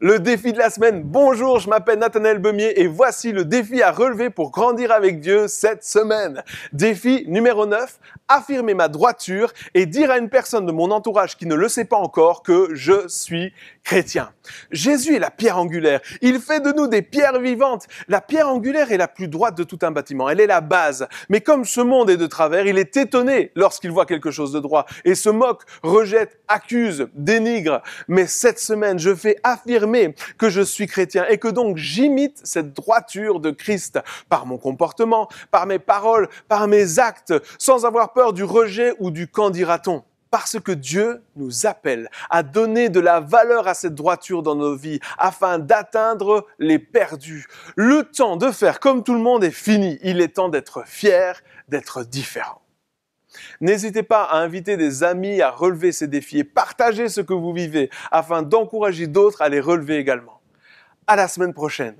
Le défi de la semaine. Bonjour, je m'appelle Nathanaël Bemier et voici le défi à relever pour grandir avec Dieu cette semaine. Défi numéro 9, affirmer ma droiture et dire à une personne de mon entourage qui ne le sait pas encore que je suis chrétien. Jésus est la pierre angulaire. Il fait de nous des pierres vivantes. La pierre angulaire est la plus droite de tout un bâtiment. Elle est la base. Mais comme ce monde est de travers, il est étonné lorsqu'il voit quelque chose de droit et se moque, rejette, accuse, dénigre. Mais cette semaine, je fais affirmer que je suis chrétien et que donc j'imite cette droiture de Christ par mon comportement, par mes paroles, par mes actes, sans avoir peur du rejet ou du qu'en dira-t-on parce que Dieu nous appelle à donner de la valeur à cette droiture dans nos vies afin d'atteindre les perdus. Le temps de faire comme tout le monde est fini. Il est temps d'être fier, d'être différent. N'hésitez pas à inviter des amis à relever ces défis et partager ce que vous vivez afin d'encourager d'autres à les relever également. À la semaine prochaine.